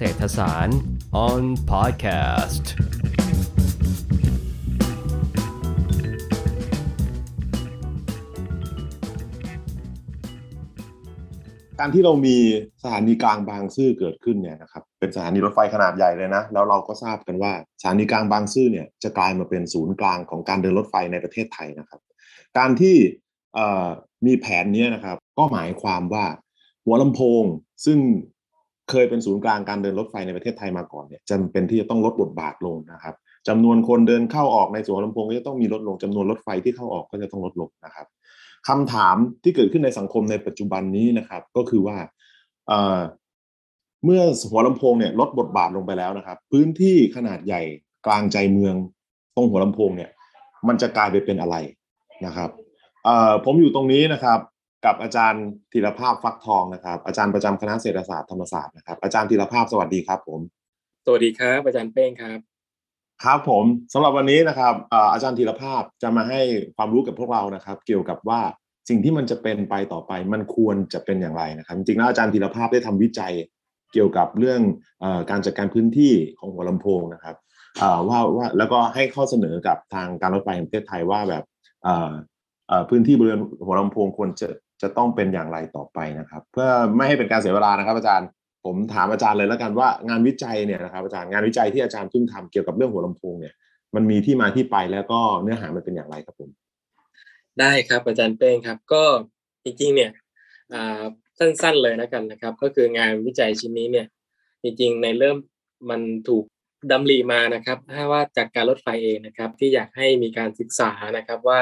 เศรษฐศาสตร์ on podcast การที่เรามีสถานีกลางบางซื่อเกิดขึ้นเนี่ยนะครับเป็นสถานีรถไฟขนาดใหญ่เลยนะ แล้วเราก็ทราบกันว่าสถานีกลางบางซื่อเนี่ยจะกลายมาเป็นศูนย์กลางของการเดินรถไฟในประเทศไทยนะครับ การที่มีแผนนี้นะครับ ก็หมายความว่าหัวลำโพงซึ่ง เคยเป็นศูนย์กลางการเดินรถไฟในประเทศไทยมาก่อนเนี่ยจำเป็นที่จะต้องลดบทบาทลงนะครับจำนวนคนเดินเข้าออกในสวนลำโพงก็จะต้องมีลดลงจำนวนรถไฟที่เข้าออกก็จะต้องลดลงนะครับคำถามที่เกิดขึ้นในสังคมในปัจจุบันนี้นะครับ ก็คือว่าเมื่อหัวลำโพงเนี่ยลดบทบาทลงไปแล้วนะครับ พื้นที่ขนาดใหญ่กลางใจเมืองตรงหัวลำโพงเนี่ย มันจะกลายไปเป็นอะไรนะครับผมอยู่ตรงนี้นะครับ กับอาจารย์ธีรภาพฟักทองนะครับ อาจารย์ประจำคณะเศรษฐศาสตร์ธรรมศาสตร์นะครับอาจารย์ธีรภาพสวัสดีครับผมสวัสดีครับอาจารย์เป้งครับ ครับผมสำหรับวันนี้นะครับอาจารย์ธีรภาพจะมาให้ความรู้กับพวกเรานะครับ เกี่ยวกับว่าสิ่งที่มันจะเป็นไปต่อไปมันควรจะเป็นอย่างไรนะครับ จริงๆแล้วอาจารย์ธีรภาพได้ทำวิจัยเกี่ยวกับเรื่องอการจัดการพื้นที่ของหัวลำโพงนะครับว่าว่าแล้วก็ให้ข้อเสนอกับทางการรถไฟแห่งประเทศไทยว่าแบบพื้นที่บริเวณหัวลำโพงควรจะ จะต้องเป็นอย่างไรต่อไปนะครับ เพื่อไม่ให้เป็นการเสียเวลานะครับ อาจารย์ผมถามอาจารย์เลยแล้วกันว่างานวิจัยเนี่ยนะครับอาจารย์งานวิจัยที่อาจารย์เพิ่งทำเกี่ยวกับเรื่องหัวลำโพงเนี่ยมันมีที่มาที่ไปแล้วก็เนื้อหามันเป็นอย่างไรครับผม ได้ครับอาจารย์เป้งครับ ก็จริงๆเนี่ยสั้นๆเลยนะกันนะครับ ก็คืองานวิจัยชิ้นนี้เนี่ย จริงๆในเริ่มมันถูกดำรีมานะครับถ้าว่าจากการรถไฟเองนะครับ ที่อยากให้มีการศึกษานะครับว่า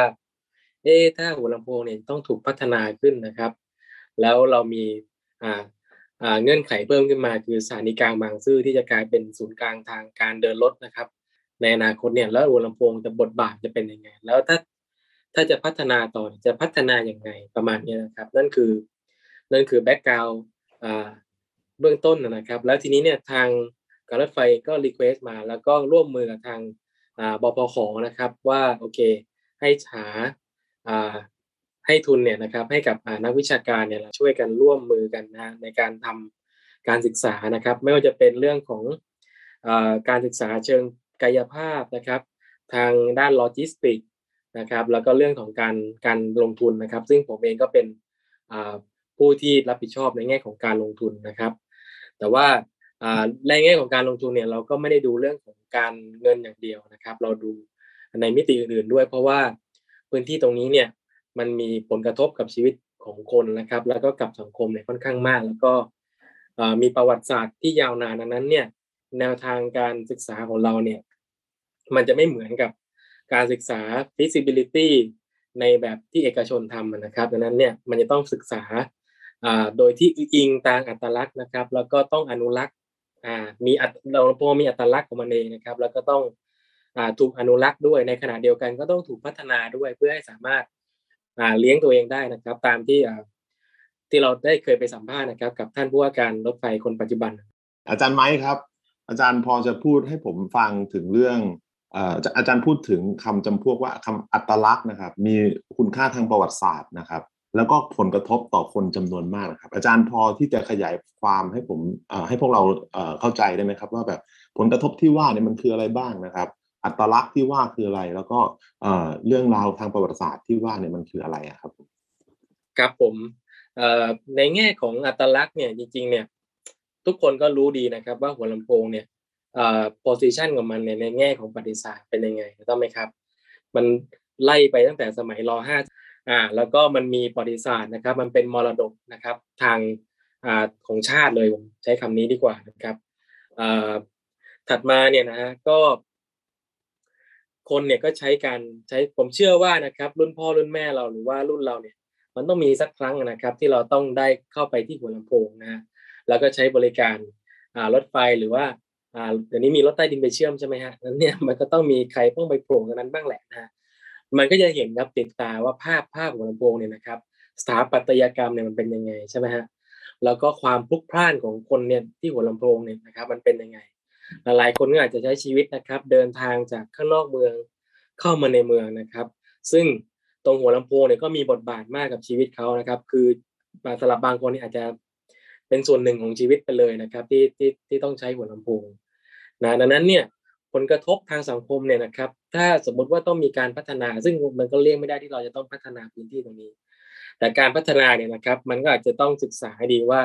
เอ๊ถ้าหัวลำโพงเนี่ยต้องถูกพัฒนาขึ้นนะครับ แล้วเรามีอ่าอ่าเงื่อนไขเพิ่มขึ้นมาคือสถานีกลางบางซื่อที่จะกลายเป็นศูนย์กลางทางการเดินรถนะครับ ในอนาคตเนี่ยแล้วหัวลำโพงจะบทบาทจะเป็นยังไง แล้วถ้าถ้าจะพัฒนาต่อจะพัฒนาอย่างไงประมาณนี้นะครับ นั่นคือนั่นคือ background เบื้องต้นนะครับ แล้วทีนี้เนี่ยทางการรถไฟก็ request มาแล้วก็ร่วมมือกับทางบพขนะครับว่าโอเค ให้หา ให้ทุนเนี่ยนะครับให้กับนักวิชาการเนี่ยช่วยกันร่วมมือกันนะในการทำการศึกษานะครับ ไม่ว่าจะเป็นเรื่องของอการศึกษาเชิงกายภาพนะครับ ทางด้านโลจิสติกนะครับ แล้วก็เรื่องของการการลงทุนนะครับ ซึ่งผมเองก็เป็นผู้ที่รับผิดชอบในแง่ของการลงทุนนะครับ แต่ว่าในแง่ของการลงทุนเนี่ยเราก็ไม่ได้ดูเรื่องของการเงินอย่างเดียวนะครับ เราดูในมิติอื่นๆด้วย เพราะว่า พื้นที่ตรงนี้เนี่ยมันมีผลกระทบกับชีวิตของคนนะครับ แล้วก็กับสังคมเนี่ยค่อนข้างมาก แล้วก็มีประวัติศาสตร์ที่ยาวนานนั้นเนี่ยแนวทางการศึกษาของเราเนี่ยมันจะไม่เหมือนกับการศึกษา feasibility ในแบบที่เอกชนทำนะครับดังนั้นเนี่ยมันจะต้องศึกษาโดยที่อิงตามอัตลักษณ์นะครับ แล้วก็ต้องอนุรักษ์มีเราพอมีอัตลักษณ์ของมันเองนะครับ แล้วก็ต้อง ถูกอนุรักษ์ด้วยในขณะเดียวกันก็ต้องถูกพัฒนาด้วยเพื่อให้สามารถเลี้ยงตัวเองได้นะครับ ตามที่ที่เราได้เคยไปสัมภาษณ์นะครับ กับท่านผู้ว่าการรถไฟคนปัจจุบัน อาจารย์ไม้ครับ อาจารย์พอจะพูดให้ผมฟังถึงเรื่องอาจารย์พูดถึงคำจำพวกว่าคำอัตลักษณ์นะครับ มีคุณค่าทางประวัติศาสตร์นะครับ แล้วก็ผลกระทบต่อคนจำนวนมากนะครับ อาจารย์พอที่จะขยายความให้ผมให้พวกเราเข้าใจได้ไหมครับ ว่าแบบผลกระทบที่ว่าเนี่ยมันคืออะไรบ้างนะครับ อัตลักษณ์ที่ว่าคืออะไร แล้วก็เรื่องราวทางประวัติศาสตร์ที่ว่าเนี่ยมันคืออะไรครับครับผมในแง่ของอัตลักษณ์เนี่ยจริงๆเนี่ยทุกคนก็รู้ดีนะครับว่าหัวลำโพงเนี่ยอ่า position ของมันเนี่ยในแง่ของประวัติศาสตร์เป็นยังไงต้องไหมครับ มันไล่ไปตั้งแต่สมัยรห้าอ่าแล้วก็มันมีประวัติศาสตร์นะครับ มันเป็นมรดกนะครับทางอ่าของชาติเลยผมใช้คำนี้ดีกว่านะครับอ่าถัดมาเนี่ยนะฮะก็ คนเนี่ยก็ใช้การใช้ผมเชื่อว่านะครับ รุ่นพ่อรุ่นแม่เราหรือว่ารุ่นเราเนี่ย มันต้องมีสักครั้งนะครับ ที่เราต้องได้เข้าไปที่หัวลำโพงนะแล้วก็ใช้บริการรถไฟหรือว่าเดี๋ยวนี้มีรถใต้ดินไปเชื่อมใช่ไหมฮะนั้นเนี่ยมันก็ต้องมีใครต้องไปโผล่ตรงนั้นบ้างแหละนะฮะมันก็จะเห็นครับติดตาว่าภาพภาพของลำโพงเนี่ยนะครับสถาปัตยกรรมเนี่ยมันเป็นยังไงใช่ไหมฮะแล้วก็ความพลุกพล่านของคนเนี่ยที่หัวลำโพงเนี่ยนะครับมันเป็นยังไง หลายคนก็อาจจะใช้ชีวิตนะครับ เดินทางจากข้างนอกเมืองเข้ามาในเมืองนะครับ ซึ่งตรงหัวลำโพงเนี่ยก็มีบทบาทมากกับชีวิตเขานะครับ คือสำหรับบางคนเนี่ยอาจจะเป็นส่วนหนึ่งของชีวิตไปเลยนะครับ ที่ที่ที่ต้องใช้หัวลำโพงนะดังนั้นเนี่ยผลกระทบทางสังคมเนี่ยนะครับ ถ้าสมมุติว่าต้องมีการพัฒนา ซึ่งมันก็เลี่ยงไม่ได้ที่เราจะต้องพัฒนาพื้นที่ตรงนี้ แต่การพัฒนาเนี่ยนะครับ มันก็อาจจะต้องศึกษาให้ดีว่า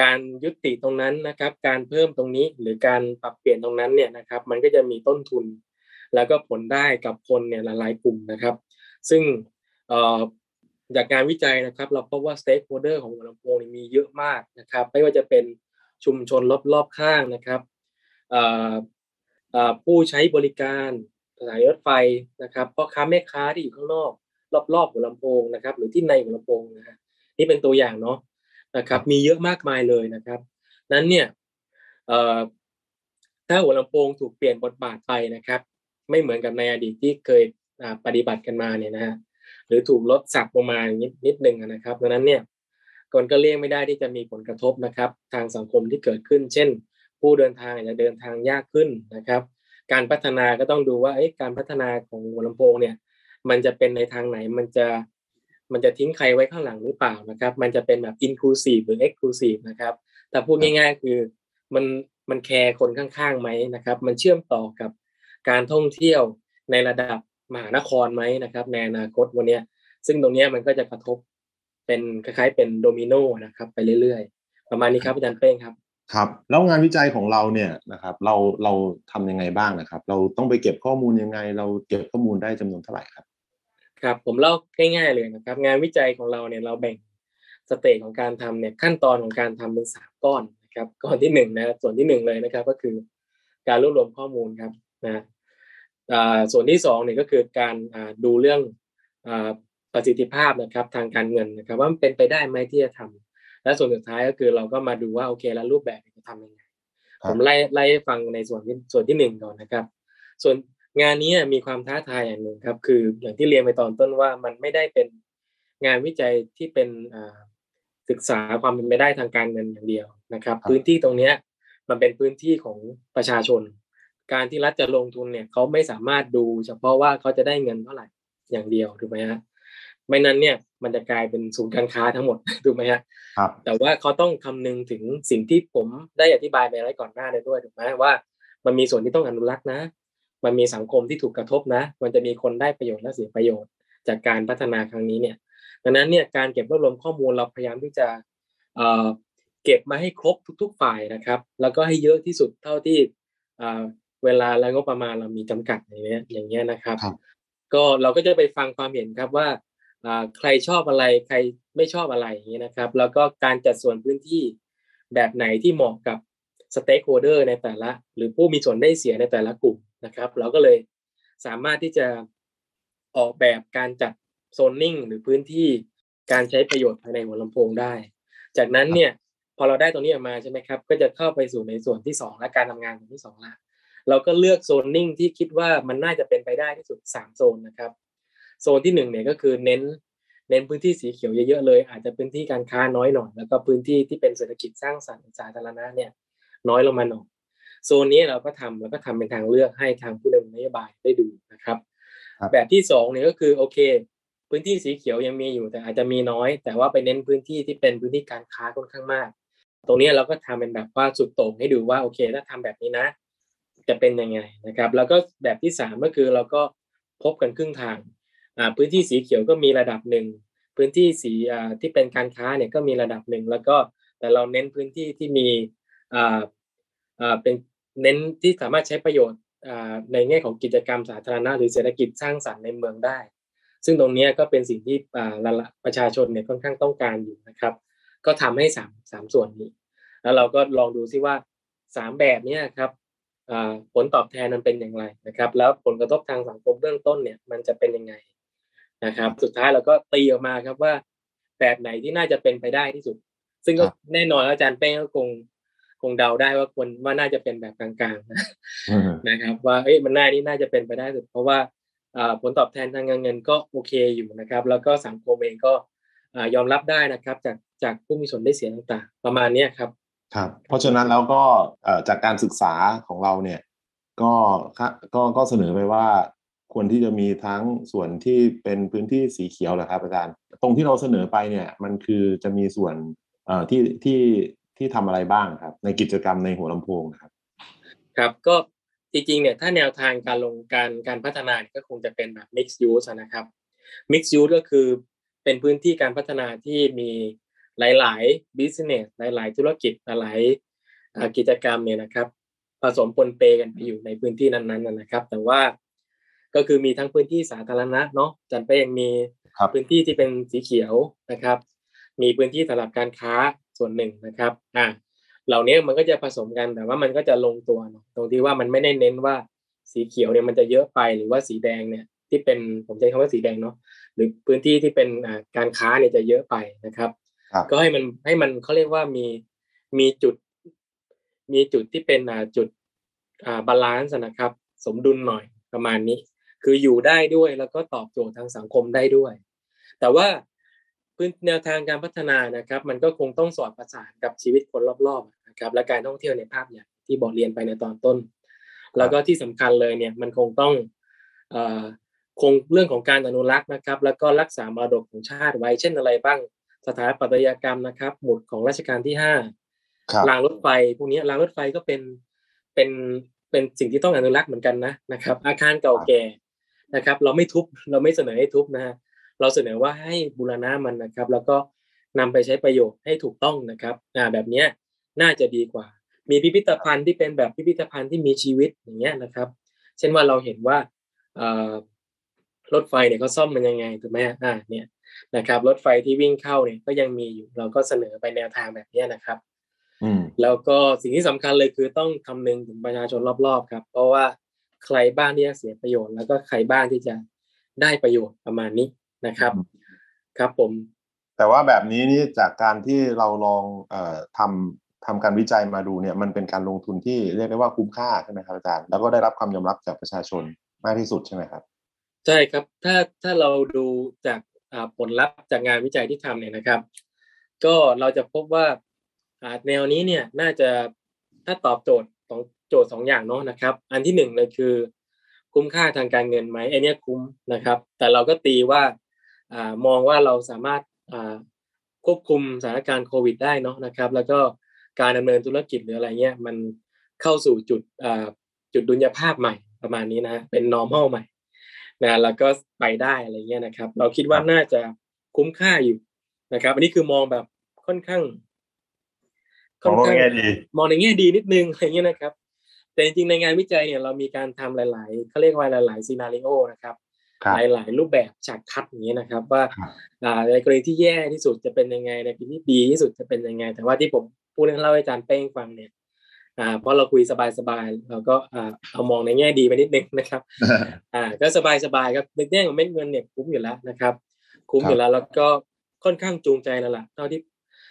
การยุติตรงนั้นนะครับ การเพิ่มตรงนี้หรือการปรับเปลี่ยนตรงนั้นเนี่ยนะครับ มันก็จะมีต้นทุน แล้วก็ผลได้กับคนเนี่ยหลายๆกลุ่มนะครับ ซึ่งจากการวิจัยนะครับ เราพบว่า stakeholder ของหัวลำโพงมีเยอะมากนะครับ ไม่ว่าจะเป็นชุมชนรอบๆข้างนะครับผู้ใช้บริการสานีรถไฟนะครับพ่อค้าแม่ค้าที่อยู่ข้างนอก รอบๆหัวลำโพงนะครับ หรือที่ในหัวลำโพงนะฮะนี่เป็นตัวอย่างเนาะ นะครับมีเยอะมากมายเลยนะครับนั้นเนี่ยถ้าหัวลำโพงถูกเปลี่ยนบทบาทไปนะครับ ไม่เหมือนกับในอดีตที่เคยปฏิบัติกันมาเนี่ยนะฮะหรือถูกลดสักลงมานิดนิดนึงนะครับดังนั้นเนี่ยก่อนก็เลี่ยงไม่ได้ที่จะมีผลกระทบนะครับ ทางสังคมที่เกิดขึ้น เช่น ผู้เดินทางจะเดินทางยากขึ้นนะครับ การพัฒนาก็ต้องดูว่าการพัฒนาของหัวลำโพงเนี่ยมันจะเป็นในทางไหนมันจะ มันจะทิ้งใครไว้ข้างหลังหรือเปล่านะครับ มันจะเป็นแบบ inclusive หรือ exclusive นะครับ แต่พูดง่ายๆคือมันมันแคร์คนข้างๆไหมนะครับ มันเชื่อมต่อกับการท่องเที่ยวในระดับมหานครไหมนะครับในอนาคตวันนี้ซึ่งตรงนี้มันก็จะกระทบเป็นคล้ายๆ เป็นโดมิโนนะครับ ไปเรื่อยๆ ประมาณนี้ครับอาจารย์เป้งครับครับแล้วงานวิจัยของเราเนี่ยนะครับ เราเราทำยังไงบ้างนะครับ เราต้องไปเก็บข้อมูลยังไง เราเก็บข้อมูลได้จำนวนเท่าไหร่ครับ ครับผมเล่าง่ายๆเลยนะครับ งานวิจัยของเราเนี่ยเราแบ่งสเตจของการทำเนี่ยขั้นตอนของการทำเป็นสามก้อนนะครับก้อนที่หนึ่งนะส่วนที่หนึ่งเลยนะครับ ก็คือการรวบรวมข้อมูลครับนะส่วนที่สองเนี่ยก็คือการดูเรื่องประสิทธิภาพนะครับ ทางการเงินนะครับ ว่ามันเป็นไปได้ไหมที่จะทำและส่วนสุดท้ายก็คือเราก็มาดูว่าโอเคแล้วรูปแบบจะทำยังไงผมไล่ไล่ฟังในส่วนที่ส่วนที่หนึ่งก่อนนะครับ ส่วน งานนี้มีความท้าทายอย่างหนึ่งครับ คืออย่างที่เรียนไปตอนต้นว่ามันไม่ได้เป็นงานวิจัยที่เป็นศึกษาความเป็นไปได้ทางการเงินอย่างเดียวนะครับ พื้นที่ตรงนี้มันเป็นพื้นที่ของประชาชน การที่รัฐจะลงทุนเนี่ยเขาไม่สามารถดู เฉพาะว่าเขาจะได้เงินเท่าไหร่อย่างเดียวถูกไหมฮะไม่นั้นเนี่ยมันจะกลายเป็นศูนย์การค้าทั้งหมดถูกไหมฮะครับแต่ว่าเขาต้องคำนึงถึงสิ่งที่ผมได้อธิบายไปไว้ก่อนหน้าเลยด้วยถูกไหมว่า มันมีส่วนที่ต้องอนุรักษ์นะ มันมีสังคมที่ถูกกระทบนะ มันจะมีคนได้ประโยชน์และเสียประโยชน์ จากการพัฒนาครั้งนี้เนี่ยดังนั้นเนี่ยการเก็บรวบรวมข้อมูลเราพยายามที่จะเก็บมาให้ครบทุก ๆ ฝ่ายนะครับ แล้วก็ให้เยอะที่สุดเท่าที่เวลาและงบประมาณเรามีจำกัดอย่างเงี้ยอย่างเงี้ยนะครับ ก็เราก็จะไปฟังความเห็นครับว่าใครชอบอะไรใครไม่ชอบอะไรอย่างนี้นะครับ แล้วก็การจัดส่วนพื้นที่แบบไหนที่เหมาะกับสเต็กโฮเดอร์ในแต่ละ หรือผู้มีส่วนได้เสียในแต่ละกลุ่ม นะครับ เราก็เลยสามารถที่จะออกแบบการจัดโซนนิ่งหรือพื้นที่การใช้ประโยชน์ภายในหัวลำโพงได้ จากนั้นเนี่ยพอเราได้ตรงนี้ออกมาใช่ไหมครับ ก็จะเข้าไปสู่ในส่วนที่ 2 และการทำงานส่วนที่2ละเราก็เลือกโซนนิ่งที่คิดว่ามันน่าจะเป็นไปได้ที่สุด 3 โซนนะครับ โซนที่หนึ่งเนี่ยก็คือเน้นเน้นพื้นที่สีเขียวเยอะๆเลย อาจจะพื้นที่การค้าน้อยหน่อย แล้วก็พื้นที่ที่เป็นเศรษฐกิจสร้างสรรค์สาธารณะเนี่ยน้อยลงมาหน่อย โซนนี้เราก็ทำแล้วก็ทำเป็นทางเลือกให้ทางผู้ดำเนินนโยบายได้ดูนะครับ แบบที่สองเนี่ยก็คือโอเค พื้นที่สีเขียวยังมีอยู่แต่อาจจะมีน้อย แต่ว่าไปเน้นพื้นที่ที่เป็นพื้นที่การค้าค่อนข้างมาก ตรงนี้เราก็ทำเป็นแบบว่าสุดโต่งให้ดูว่าโอเคถ้าทำแบบนี้นะ จะเป็นยังไงนะครับ แล้วก็แบบที่สามก็คือเราก็พบกันครึ่งทางพื้นที่สีเขียวก็มีระดับหนึ่งพื้นที่สีที่เป็นการค้าเนี่ยก็มีระดับหนึ่งแล้วก็แต่เราเน้นพื้นที่ที่มี เป็นเน้นที่สามารถใช้ประโยชน์ในแง่ของกิจกรรมสาธารณะหรือเศรษฐกิจสร้างสรรค์ในเมืองได้ ซึ่งตรงนี้ก็เป็นสิ่งที่ประชาชนเนี่ยค่อนข้างต้องการอยู่นะครับ ก็ทำให้สามสามส่วนนี้ แล้วเราก็ลองดูซิว่าสามแบบนี้ครับผลตอบแทนมันเป็นอย่างไรนะครับ แล้วผลกระทบทางสังคมเบื้องต้นเนี่ยมันจะเป็นยังไงนะครับ สุดท้ายเราก็ตีออกมาครับว่า แบบไหนที่น่าจะเป็นไปได้ที่สุด ซึ่งก็แน่นอนอาจารย์แป้งก็คง คงเดาได้ว่าควรว่าน่าจะเป็นแบบกลางๆนะครับ ว่าเอ้ยมันน่านี่น่าจะเป็นไปได้สุดเพราะว่าผลตอบแทนทางเงินก็โอเคอยู่นะครับ แล้วก็สังคมเองก็ยอมรับได้นะครับ จากจากผู้มีส่วนได้เสียต่างๆ ประมาณนี้ครับครับเพราะฉะนั้นแล้วก็จากการศึกษาของเราเนี่ยก็ก็ก็เสนอไปว่าควรที่จะมีทั้งส่วนที่เป็นพื้นที่สีเขียวแหละครับอาจารย์ ตรงที่เราเสนอไปเนี่ยมันคือจะมีส่วนเอ่อที่ที่ ที่ทำอะไรบ้างครับ ในกิจกรรมในหัวลำโพงนะครับ ครับก็จริงๆเนี่ยถ้าแนวทางการลงการการพัฒนาก็คงจะเป็นแบบ mixed use นะครับ mixed use ก็คือเป็นพื้นที่การพัฒนาที่มีหลาย ๆ business หลาย ๆ ธุรกิจหลายๆกิจกรรมเนี่ยนะครับ ผสมปนเปกันไปอยู่ในพื้นที่นั้น ๆ นะครับ แต่ว่าก็คือมีทั้งพื้นที่สาธารณะเนาะจันไปยังมีพื้นที่ที่เป็นสีเขียวนะครับ มีพื้นที่สำหรับการค้า ส่วนหนึ่งนะครับอ่าเหล่านี้มันก็จะผสมกันแต่ว่ามันก็จะลงตัวตรงที่ว่ามันไม่ได้เน้นว่าสีเขียวเนี่ยมันจะเยอะไปหรือว่าสีแดงเนี่ยที่เป็นผมใช้คำว่าสีแดงเนาะหรือพื้นที่ที่เป็นการค้าเนี่ยจะเยอะไปนะครับ ก็ให้มันให้มันเขาเรียกว่ามีมีจุด มีจุดที่เป็นจุด balance นะครับ สมดุลหน่อยประมาณนี้ คืออยู่ได้ด้วยแล้วก็ตอบโจทย์ทางสังคมได้ด้วย แต่ว่า พื้นแนวทางการพัฒนานะครับ มันก็คงต้องสอดประสานกับชีวิตคนรอบๆนะครับ และการท่องเที่ยวในภาพใหญ่ที่บอกเรียนไปในตอนต้น แล้วก็ที่สำคัญเลยเนี่ยมันคงต้องคงเรื่องของการอนุรักษ์นะครับ แล้วก็รักษามรดกของชาติไว้เช่นอะไรบ้าง สถาปัตยกรรมนะครับ หมุดของรัชกาลที่ห้ารางรถไฟพวกนี้รางรถไฟก็เป็นเป็นเป็นสิ่งที่ต้องอนุรักษ์เหมือนกันนะนะครับ อาคารเก่าแก่นะครับ เราไม่ทุบเราไม่เสนอให้ทุบนะฮะ เราเสนอว่าให้บูรณะมันนะครับ แล้วก็นำไปใช้ประโยชน์ให้ถูกต้องนะครับอ่าแบบเนี้ยน่าจะดีกว่า มีพิพิธภัณฑ์ที่เป็นแบบพิพิธภัณฑ์ที่มีชีวิตอย่างเงี้ยนะครับ เช่นว่าเราเห็นว่ารถไฟเนี่ยเขาซ่อมมันยังไงถูกไหมอ่าเนี่ยนะครับรถไฟที่วิ่งเข้าเนี่ยก็ยังมีอยู่เราก็เสนอไปแนวทางแบบนี้นะครับอืมแล้วก็สิ่งที่สำคัญเลยคือต้องคำนึงถึงประชาชนรอบๆครับ เพราะว่าใครบ้างที่จะเสียประโยชน์ แล้วก็ใครบ้างที่จะได้ประโยชน์ประมาณนี้ นะครับ ครับผม แต่ว่าแบบนี้นี่จากการที่เราลองเอ่อทำทำการวิจัยมาดูเนี่ยมันเป็นการลงทุนที่เรียกได้ว่าคุ้มค่าใช่ไหมครับอาจารย์แล้วก็ได้รับความยอมรับจากประชาชนมากที่สุดใช่ไหมครับ ใช่ครับถ้าถ้าเราดูจากผลลัพธ์จากงานวิจัยที่ทำเนี่ยนะครับ ก็เราจะพบว่าแนวนี้เนี่ยน่าจะถ้าตอบโจทย์สองโจทย์สองอย่างเนาะนะครับ อันที่หนึ่งเลยคือ คุ้มค่าทางการเงินไหมไอเนี้ยคุ้มนะครับ แต่เราก็ตีว่าอ่า มองว่าเราสามารถควบคุมสถานการณ์โควิดได้เนาะนะครับ แล้วก็การดำเนินธุรกิจหรืออะไรเงี้ยมันเข้าสู่จุดจุดดุลยภาพใหม่ประมาณนี้นะเป็น normal ใหม่นะแล้วก็ไปได้อะไรเงี้ยนะครับ เราคิดว่าน่าจะคุ้มค่าอยู่นะครับ อันนี้คือมองแบบค่อนข้างมองในแง่ดีมองในแง่ดีนิดนึงอะไรเงี้ยนะครับ แต่จริงๆในงานวิจัยเนี่ยเรามีการทำหลาย ๆเขาเรียกว่าหลาย ๆ ซีนารีโอนะครับ หลายๆรูปแบบฉากทัดอย่างนี้นะครับ ว่าในกรณีที่แย่ที่สุดจะเป็นยังไงในกรณีที่ดีที่สุดจะเป็นยังไง แต่ว่าที่ผมพูดให้เล่าให้อาจารย์เป้งฟังเนี่ยอ่าเพราะเราคุยสบายๆเราก็อ่าเอามองในแง่ดีไปนิดนึงนะครับอ่าก็สบายๆครับในแง่ของเม็ดเงินเนี่ยคุ้มอยู่แล้วนะครับ คุ้มอยู่แล้วแล้วก็ค่อนข้างจูงใจแล้วล่ะเท่าที่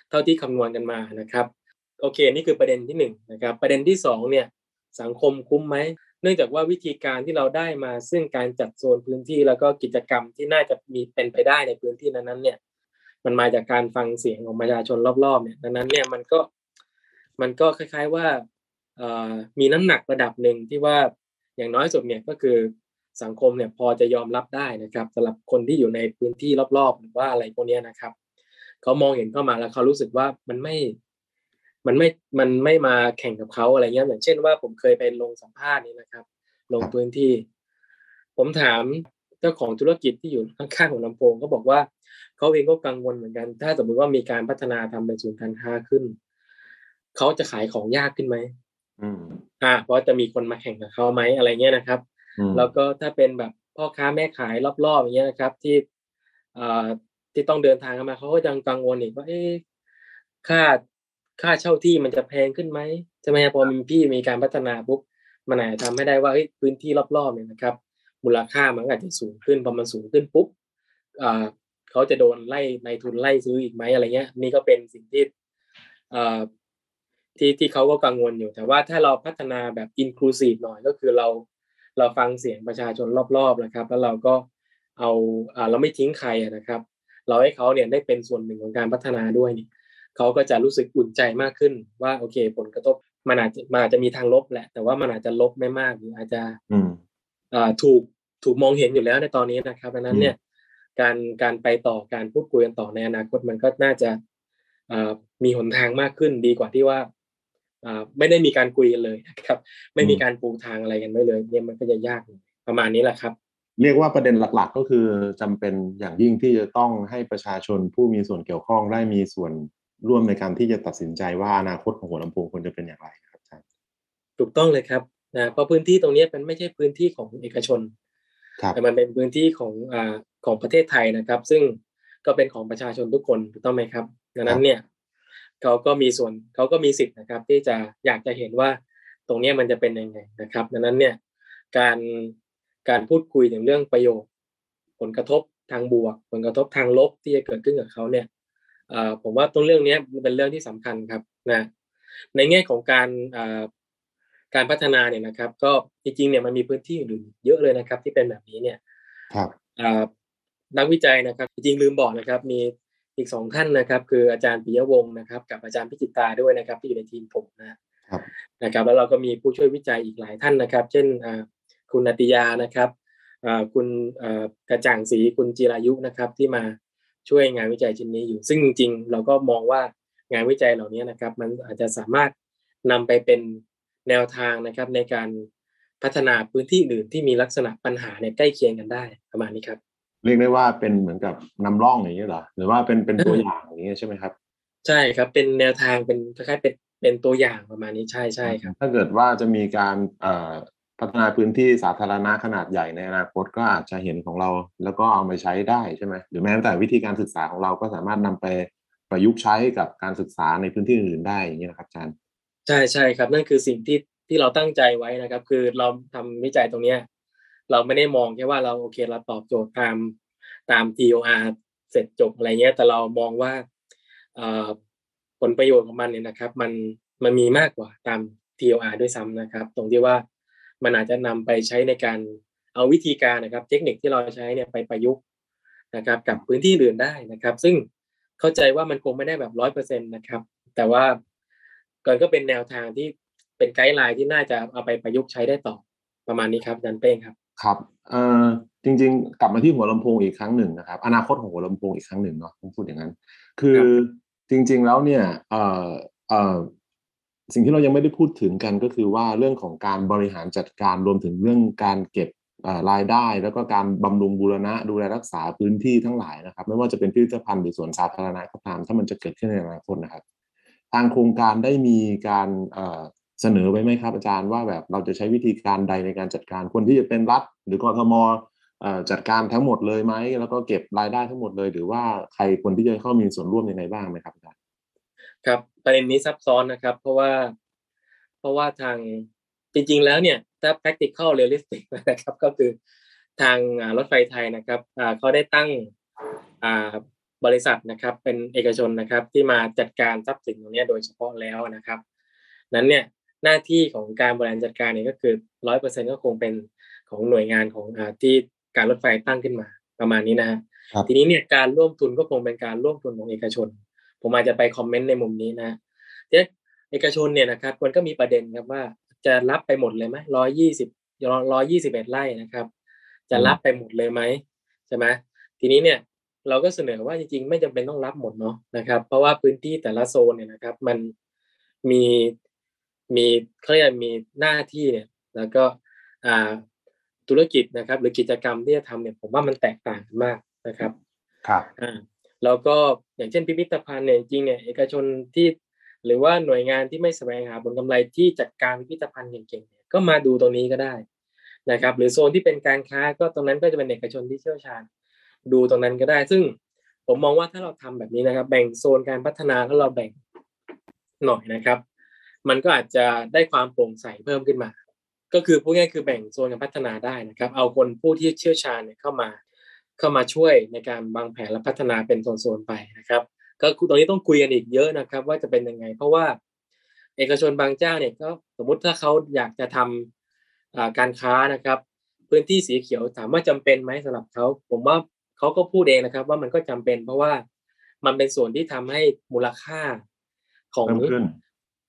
เท่าที่คำนวณกันมานะครับ โอเคนี่คือประเด็นที่หนึ่งนะครับ ประเด็นที่สองเนี่ยสังคมคุ้มไหม เนื่องจากว่าวิธีการที่เราได้มาซึ่งการจัดโซนพื้นที่แล้วก็กิจกรรมที่น่าจะมีเป็นไปได้ในพื้นที่นั้นๆเนี่ย มันมาจากการฟังเสียงของประชาชนรอบๆเนี่ยดังนั้นเนี่ยมันก็มันก็คล้าย ๆว่ามีน้ำหนักระดับหนึ่งที่ว่าอย่างน้อยสุดเนี่ยก็คือสังคมเนี่ยพอจะยอมรับได้นะครับสำหรับคนที่อยู่ในพื้นที่รอบๆหรือว่าอะไรพวกนี้นะครับเขามองเห็นเข้ามาแล้วเขารู้สึกว่ามันไม่ มันไม่มันไม่มาแข่งกับเขาอะไรเงี้ยอย่างเช่นว่าผมเคยไปลงสัมภาษณ์นี้นะครับ ลงพื้นที่ ผมถามเจ้าของธุรกิจที่อยู่ข้างๆของลำโพงก็บอกว่าเขาเองก็กังวลเหมือนกัน ถ้าสมมติว่ามีการพัฒนาทำเป็นศูนย์การค้าขึ้นเขาจะขายของยากขึ้นไหมอ่าเพราะจะมีคนมาแข่งกับเขาไหมอะไรเงี้ยนะครับ แล้วก็ถ้าเป็นแบบพ่อค้าแม่ขายรอบๆอย่างเงี้ยนะครับ ที่อ่าที่ต้องเดินทางมาเขาก็ยังกังวลอีกว่าเอ๊ค่า ค่าเช่าที่มันจะแพงขึ้นไหมใช่ไหมพอมีพี่มีการพัฒนาปุ๊บมันอาจจะทำให้ได้ว่าพื้นที่รอบๆเนี่ยนะครับ มูลค่ามันอาจจะสูงขึ้นพอมันสูงขึ้นปุ๊บเขาจะโดนไล่ในทุนไล่ซื้ออีกไหมอะไรเงี้ย นี่ก็เป็นสิ่งที่ที่ที่เขาก็กังวลอยู่ แต่ว่าถ้าเราพัฒนาแบบอินคลูซีฟหน่อยก็คือเราเราฟังเสียงประชาชนรอบๆนะครับ แล้วเราก็เอาอเราไม่ทิ้งใครนะครับ เราให้เขาเนี่ยได้เป็นส่วนหนึ่งของการพัฒนาด้วยนี่ย เขาก็จะรู้สึกอุ่นใจมากขึ้นว่าโอเค ผลกระทบมันอาจจะมันอาจจะมีทางลบแหละ แต่ว่ามันอาจจะลบไม่มากหรืออาจจะอ่าถูกถูกมองเห็นอยู่แล้วในตอนนี้นะครับดังนั้นเนี่ย การการไปต่อการพูดคุยกันต่อในอนาคตมันก็น่าจะมีหนทางมากขึ้นดีกว่าที่ว่าไม่ได้มีการคุยกันเลยนะครับ ไม่มีการปูทางอะไรกันไม่เลย เนี่ยมันก็จะยากประมาณนี้แหละครับ เรียกว่าประเด็นหลัก ๆ ก็คือจำเป็นอย่างยิ่งที่จะต้องให้ประชาชนผู้มีส่วนเกี่ยวข้องได้มีส่วน ร่วมในการที่จะตัดสินใจว่าอนาคตของหัวลำโพงควรจะเป็นอย่างไรครับอาจารย์ถูกต้องเลยครับนะเพราะพื้นที่ตรงนี้เป็นไม่ใช่พื้นที่ของเอกชนแต่มันเป็นพื้นที่ของอ่าของประเทศไทยนะครับ ซึ่งก็เป็นของประชาชนทุกคนถูกต้องไหมครับ ดังนั้นเนี่ยเขาก็มีส่วนเขาก็มีสิทธิ์นะครับ ที่จะอยากจะเห็นว่าตรงนี้มันจะเป็นยังไงนะครับ ดังนั้นเนี่ยการการพูดคุยถึงเรื่องประโยชน์ ผลกระทบทางบวก ผลกระทบทางลบที่จะเกิดขึ้นกับเขาเนี่ย ผมว่าตรงเรื่องนี้เป็นเรื่องที่สำคัญครับนะในแง่ของการการพัฒนาเนี่ยนะครับ ก็จริงๆเนี่ยมันมีพื้นที่อื่นเยอะเลยนะครับ ที่เป็นแบบนี้เนี่ยครับนักวิจัยนะครับ จริงๆลืมบอกนะครับ มีอีกสองท่านนะครับ คืออาจารย์ปิยวงศ์นะครับ กับอาจารย์พิจิตาด้วยนะครับ ที่อยู่ในทีมผมนะครับนะครับ แล้วเราก็มีผู้ช่วยวิจัยอีกหลายท่านนะครับ เช่นคุณนติยานะครับคุณกระจ่างศรีคุณจิรายุนะครับที่มา ช่วยงานวิจัยชิ้นนี้อยู่ ซึ่งจริงๆ เราก็มองว่างานวิจัยเหล่านี้นะครับ มันอาจจะสามารถนำไปเป็นแนวทางนะครับในการพัฒนาพื้นที่อื่นที่มีลักษณะปัญหาเนี่ยใกล้เคียงกันได้ประมาณนี้ครับ เรียกได้ว่าเป็นเหมือนกับนำร่องอย่างนี้เหรอหรือว่าเป็นเป็นตัวอย่างอย่างนี้ใช่ไหมครับ ใช่ครับเป็นแนวทางเป็นคล้ายๆเป็นเป็นตัวอย่างประมาณนี้ใช่ใช่ครับ ถ้าเกิดว่าจะมีการเอ่อ พัฒนาพื้นที่สาธารณะขนาดใหญ่ในอนาคตก็อาจจะเห็นของเรา แล้วก็เอาไปใช้ได้ใช่ไหมหรือแม้แต่วิธีการศึกษาของเราก็สามารถนำไปประยุกต์ใช้กับการศึกษาในพื้นที่อื่นได้อย่างนี้นะครับอาจารย์ใช่ใช่ครับ นั่นคือสิ่งที่ที่เราตั้งใจไว้นะครับ คือเราทำวิจัยตรงเนี้ยเราไม่ได้มองแค่ว่าเราโอเคเราตอบโจทย์ตามตาม TOR เสร็จจบอะไรเงี้ย แต่เรามองว่าผลประโยชน์ของมันเนี่ยนะครับ มันมันมีมากกว่าตาม TOR ด้วยซ้ำนะครับ ตรงที่ว่า มันอาจจะนำไปใช้ในการเอาวิธีการนะครับ เทคนิคที่เราใช้เนี่ยไปประยุกต์นะครับกับพื้นที่อื่นได้นะครับ ซึ่งเข้าใจว่ามันคงไม่ได้แบบร้อยเปอร์เซ็นต์นะครับ แต่ว่าก่อนก็เป็นแนวทางที่เป็นไกด์ไลน์ที่น่าจะเอาไปประยุกต์ใช้ได้ต่อประมาณนี้ครับดันเป้งครับครับเอ่อจริง ๆ กลับมาที่หัวลำโพงอีกครั้งหนึ่งนะครับ อนาคตของหัวลำโพงอีกครั้งหนึ่งเนาะผมพูดอย่างนั้น คือจริง ๆ แล้วเนี่ยเอ่อเอ่อ สิ่งที่เรายังไม่ได้พูดถึงกันก็คือว่าเรื่องของการบริหารจัดการรวมถึงเรื่องการเก็บรายได้ แล้วก็การบำรุงบูรณะดูแลรักษาพื้นที่ทั้งหลายนะครับ ไม่ว่าจะเป็นพิพิธภัณฑ์หรือสวนสาธารณะก็ตามถ้ามันจะเกิดขึ้นในอนาคตนะครับ ทางโครงการได้มีการเสนอไว้ไหมครับอาจารย์ว่าแบบเราจะใช้วิธีการใดในการจัดการคนที่จะเป็นรัฐ หรือกรทมจัดการทั้งหมดเลยไหมแล้วก็เก็บรายได้ทั้งหมดเลย หรือว่าใครคนที่จะเข้ามีส่วนร่วมยังไงบ้างไหมครับอาจารย์ ครับประเด็นนี้ซับซ้อนนะครับ เพราะว่า เพราะว่าทางจริง ๆ แล้วเนี่ยถ้า practical realistic นะครับ ก็คือทางรถไฟไทยนะครับเขาได้ตั้งบริษัทนะครับ เป็นเอกชนนะครับ ที่มาจัดการทรัพย์สินตรงนี้โดยเฉพาะแล้วนะครับ นั้นเนี่ยหน้าที่ของการบริหารจัดการเนี่ยก็คือร้อยเปอร์เซ็นก็คงเป็นของหน่วยงานของอที่การรถไฟตั้งขึ้นมาประมาณนี้นะฮะทีนี้เนี่ยการร่วมทุนก็คงเป็นการร่วมทุนของเอกชน ผมอาจจะไปคอมเมนต์ในมุมนี้นะเนี่ยเอกชนเนี่ยนะครับมันก็มีประเด็นครับว่าจะรับไปหมดเลยไหมร้อยยี่สิบร้อยยี่สิบเอ็ดไร่นะครับ จะรับไปหมดเลยไหมใช่ไหมทีนี้เนี่ยเราก็เสนอว่าจริงๆ ไม่จำเป็นต้องรับหมดเนาะนะครับ เพราะว่าพื้นที่แต่ละโซนเนี่ยนะครับ มันมีมีเขาเรียกมีหน้าที่เนี่ย แล้วก็อ่าธุรกิจนะครับ หรือกิจกรรมที่จะทำเนี่ยผมว่ามันแตกต่างกันมากนะครับครับอ่า แล้วก็อย่างเช่นพิพิธภัณฑ์เนี่ยจริงเนี่ยเอกชนที่หรือว่าหน่วยงานที่ไม่แสวงหาผลกำไรที่จัดการพิพิธภัณฑ์เก่งๆก็มาดูตรงนี้ก็ได้นะครับ หรือโซนที่เป็นการค้าก็ตรงนั้นก็จะเป็นเอกชนที่เชี่ยวชาญ ดูตรงนั้นก็ได้ ซึ่งผมมองว่าถ้าเราทำแบบนี้นะครับ แบ่งโซนการพัฒนาแล้วเราแบ่งหน่อยนะครับ มันก็อาจจะได้ความโปร่งใสเพิ่มขึ้นมา ก็คือพูดง่ายคือแบ่งโซนการพัฒนาได้นะครับ เอาคนผู้ที่เชี่ยวชาญเนี่ยเข้ามา เข้ามาช่วยในการวางแผนและพัฒนาเป็นโซนๆไปนะครับ ก็ตรงนี้ต้องคุยกันอีกเยอะนะครับ ว่าจะเป็นยังไง เพราะว่าเอกชนบางเจ้าเนี่ยก็สมมุติถ้าเขาอยากจะทำการค้านะครับ พื้นที่สีเขียวถามว่าจำเป็นไหมสำหรับเขาผมว่าเขาก็พูดเองนะครับ ว่ามันก็จำเป็นเพราะว่ามันเป็นส่วนที่ทำให้มูลค่าของ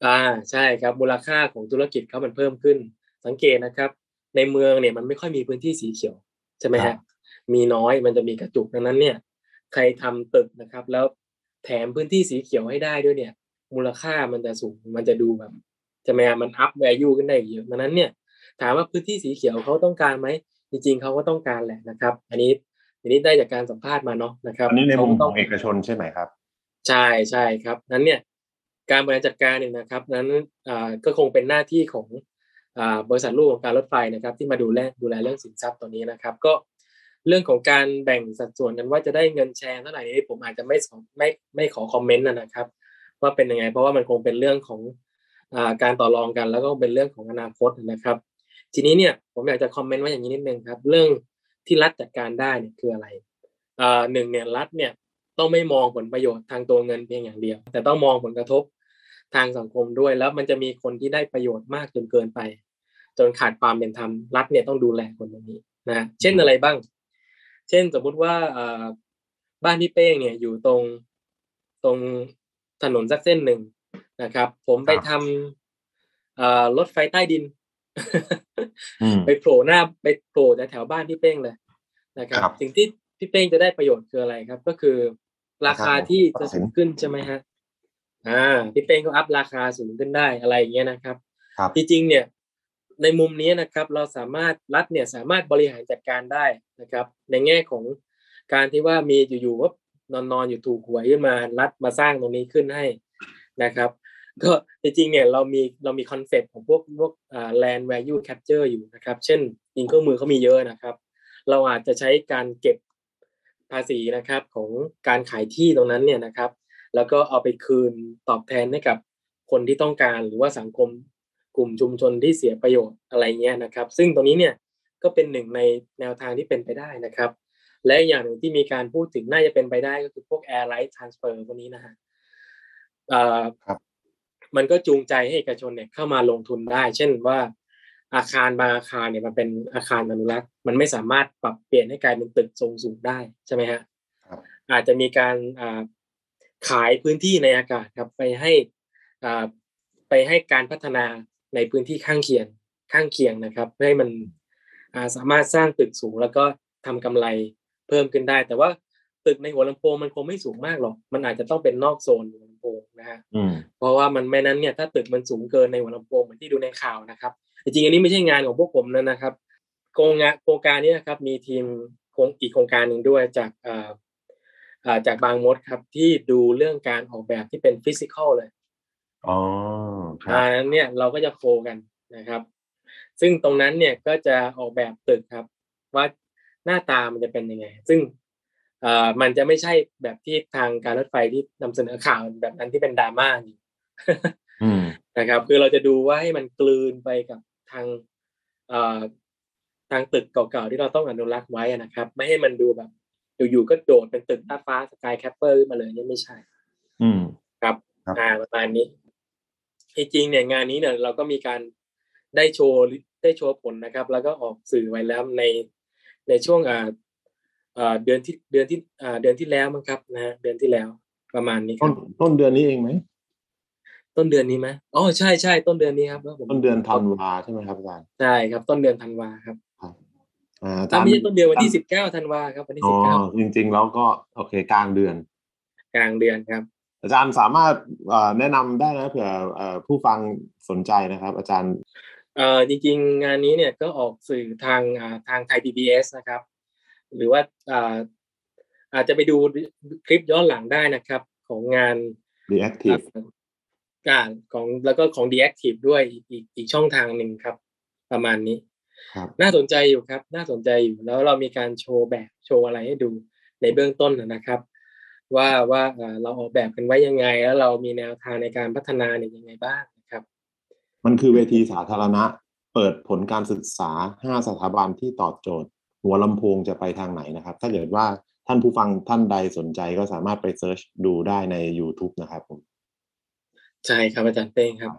อ่าใช่ครับมูลค่าของธุรกิจเขามันเพิ่มขึ้น สังเกตนะครับ ในเมืองเนี่ยมันไม่ค่อยมีพื้นที่สีเขียวใช่ไหมฮะ มีน้อยมันจะมีกระจุกดังนั้นเนี่ย ใครทำตึกนะครับ แล้วแถมพื้นที่สีเขียวให้ได้ด้วยเนี่ย มูลค่ามันจะสูงมันจะดูแบบจะมามัน up value ขึ้นได้เยอะดังนั้นเนี่ย ถามว่าพื้นที่สีเขียวเขาต้องการไหมจริงๆเขาก็ต้องการแหละนะครับ อันนี้อันนี้ได้จากการสัมภาษณ์มาเนาะนะครับอันนี้ในมุมขาขต้องเอกชนใช่ไหมครับ ใช่ใช่ครับนั้นเนี่ยการบริหารจัดการเนี่ยนะครับ นั้นอ่าก็คงเป็นหน้าที่ของอ่าบริษัทลูกของการรถไฟนะครับ ที่มาดูแลดูแลเรื่องสินทรัพย์ตัวนี้นะครับ ก็ เรื่องของการแบ่งสัดส่วนกันว่าจะได้เงินแชร์เท่าไหร่นี้ผมอาจจะไม่ไม่ไม่ขอคอมเมนต์นะครับ ว่าเป็นยังไง เพราะว่ามันคงเป็นเรื่องของอการต่อรองกัน แล้วก็เป็นเรื่องของอนาคตนะครับ ทีนี้เนี่ยผมอยากจะคอมเมนต์ว่าอย่างนี้นิดนึงครับ เรื่องที่รัฐจัดการได้เนี่ยคืออะไรหนึ่งเนี่ยรัฐเนี่ยต้องไม่มองผลประโยชน์ทางตัวเงินเพียงอย่างเดียว แต่ต้องมองผลกระทบทางสังคมด้วย แล้วมันจะมีคนที่ได้ประโยชน์มากจนเกินไป จนขาดความเป็นธรรมรัฐเนี่ยต้องดูแลคนตรงนี้นะเช่นอะไรบ้าง เช่นสมมุติว่าอ่าบ้านพี่เป้งเนี่ยอยู่ตรงตรงถนนสักเส้นหนึ่งนะครับ ผมไปทำอ่ารถไฟใต้ดินอืมไปโผล่หน้าไปโผล่แถวๆบ้านพี่เป้งเลยนะครับครับสิ่งที่พี่เป้งจะได้ประโยชน์คืออะไรครับ ก็คือราคาที่จะราคาสูงขึ้นใช่ไหมฮะอ่าพี่เป้งก็อัพราคาสูงขึ้นได้อะไรอย่างเงี้ยนะครับครับจริงๆเนี่ย ในมุมนี้นะครับเราสามารถรัฐเนี่ยสามารถบริหารจัดการได้นะครับ ในแง่ของการที่ว่ามีอยู่ๆว่านอนนอนอยู่ถูกหวยขึ้นมารัฐมาสร้างตรงนี้ขึ้นให้นะครับก็จริงๆเนี่ยเรามีเรามีคอนเซ็ปต์ของพวกพวกอ่า land value capture อยู่นะครับ เช่นยิงเครื่องมือเขามีเยอะนะครับ เราอาจจะใช้การเก็บภาษีนะครับของการขายที่ตรงนั้นเนี่ยนะครับ แล้วก็เอาไปคืนตอบแทนให้กับคนที่ต้องการหรือว่าสังคม กลุ่มชุมชนที่เสียประโยชน์อะไรเงี้ยนะครับ ซึ่งตรงนี้เนี่ยก็เป็นหนึ่งในแนวทางที่เป็นไปได้นะครับ และอย่างหนึ่งที่มีการพูดถึงน่าจะเป็นไปได้ก็คือพวก air right transfer พวกนี้นะฮะเอ่อครับมันก็จูงใจให้เอกชนเนี่ยเข้ามาลงทุนได้ เช่นว่าอาคารบางอาคารเนี่ยมันเป็นอาคารอนุรักษ์มันไม่สามารถปรับเปลี่ยนให้กลายเป็นตึกทรงสูงได้ใช่ไหมฮะครับอาจจะมีการอ่าขายพื้นที่ในอากาศครับไปให้อ่าไปให้การพัฒนา ในพื้นที่ข้างเคียงข้างเคียงนะครับเพื่อให้มันอ่าสามารถสร้างตึกสูงแล้วก็ทำกำไรเพิ่มขึ้นได้ แต่ว่าตึกในหัวลำโพงมันคงไม่สูงมากหรอก มันอาจจะต้องเป็นนอกโซนหัวลำโพงนะฮะอืมเพราะว่ามันไม่นั้นเนี่ยถ้าตึกมันสูงเกินในหัวลำโพงเหมือนที่ดูในข่าวนะครับ จริงๆอันนี้ไม่ใช่งานของพวกผมนะนะครับโครงงานโครงการนี้นะครับมีทีมโครงอีกโครงการหนึ่งด้วยจากเอ่อเอ่อจากบางมดครับที่ดูเรื่องการออกแบบที่เป็นฟิสิกอลเลยอ๋อ ครับอ่านั้นเนี่ยเราก็จะโคกันนะครับ ซึ่งตรงนั้นเนี่ยก็จะออกแบบตึกครับ ว่าหน้าตามันจะเป็นยังไง ซึ่งเอ่อมันจะไม่ใช่แบบที่ทางการรถไฟที่นำเสนอข่าวแบบนั้นที่เป็นดราม่านี่อืมนะครับ คือเราจะดูว่าให้มันกลืนไปกับทางเอ่อทางตึกเก่าๆที่เราต้องอนุรักษ์ไว้อะนะครับ ไม่ให้มันดูแบบอยู่ๆก็โดดเป็นตึกต้าฟ้าสกายแคปเปอร์ขึ้นมาเลยเนี่ยไม่ใช่ อืมครับครับอ่าประมาณนี้ที่ จริงเนี่ยงานนี้เนี่ยเราก็มีการได้โชว์ได้โชว์ผลนะครับ แล้วก็ออกสื่อไว้แล้วในในช่วงอ่าอ่าเดือนที่เดือนที่อ่าเดือนที่แล้วมั้งครับนะฮะเดือนที่แล้วประมาณนี้คต้รันบต้นเดือนนี้เองไหมต้นเดือนนี้ไหมอ๋อใช่ใช่ต้นเดือนนี้ครับแล้วผมต้นเดือนธันวาใช่ไหมครับอาจารย์ใช่ครับ ต้นเดือนธันวาครับอ่าอาจาถ้ารย์ไม่ใช่ต้นเดือนวันที่สิบเก้าธันวาครับวันที่อ๋สิอบเก้าจริงๆแล้วก็โอเคกลางเดือน กลางเดือนครับ อาจารย์สามารถเอ่อแนะนำได้นะเผื่อเอ่อผู้ฟังสนใจนะครับ อาจารย์เอ่อจริงๆ งานนี้เนี่ยก็ออกสื่อทางอ่าทางไทย PBS นะครับ หรือว่าอ่าอาจจะไปดูคลิปย้อนหลังได้นะครับ ของงาน reactive การของแล้วก็ของ Deactive ด้วยอีกอีกอีกช่องทางหนึ่งครับ ประมาณนี้ครับน่าสนใจอยู่ครับ น่าสนใจอยู่แล้วเรามีการโชว์แบบโชว์อะไรให้ดูในเบื้องต้นนะนะครับ ว่าว่าเอ่อเราออกแบบกันไว้ยังไง แล้วเรามีแนวทางในการพัฒนาเนี่ยยังไงบ้างนะครับ มันคือเวทีสาธารณะ เปิดผลการศึกษา 5 สถาบันที่ตอบโจทย์ หัวลำโพงจะไปทางไหนนะครับ ถ้าเกิดว่าท่านผู้ฟังท่านใดสนใจก็สามารถไปเซิร์ชดูได้ใน YouTube นะครับผมใช่ครับอาจารย์เป้งครับ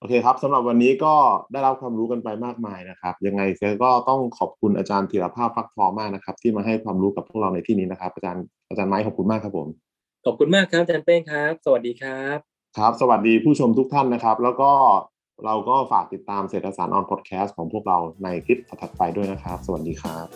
โอเคครับสำหรับวันนี้ก็ได้รับความรู้กันไปมากมายนะครับ ยังไงเซก็ต้องขอบคุณอาจารย์ธีรภาพฟักทองมากนะครับ ที่มาให้ความรู้กับพวกเราในที่นี้นะครับ อาจารย์อาจารย์ไม้ขอบคุณมากครับผม ขอบคุณมากครับอาจารย์เป้งครับ สวัสดีครับ ครับ สวัสดีผู้ชมทุกท่านนะครับ แล้วก็เราก็ฝากติดตามเศรษฐศาสตร์ออนพอดแคสต์ของพวกเราในคลิปถัดๆไปด้วยนะครับ สวัสดีครับ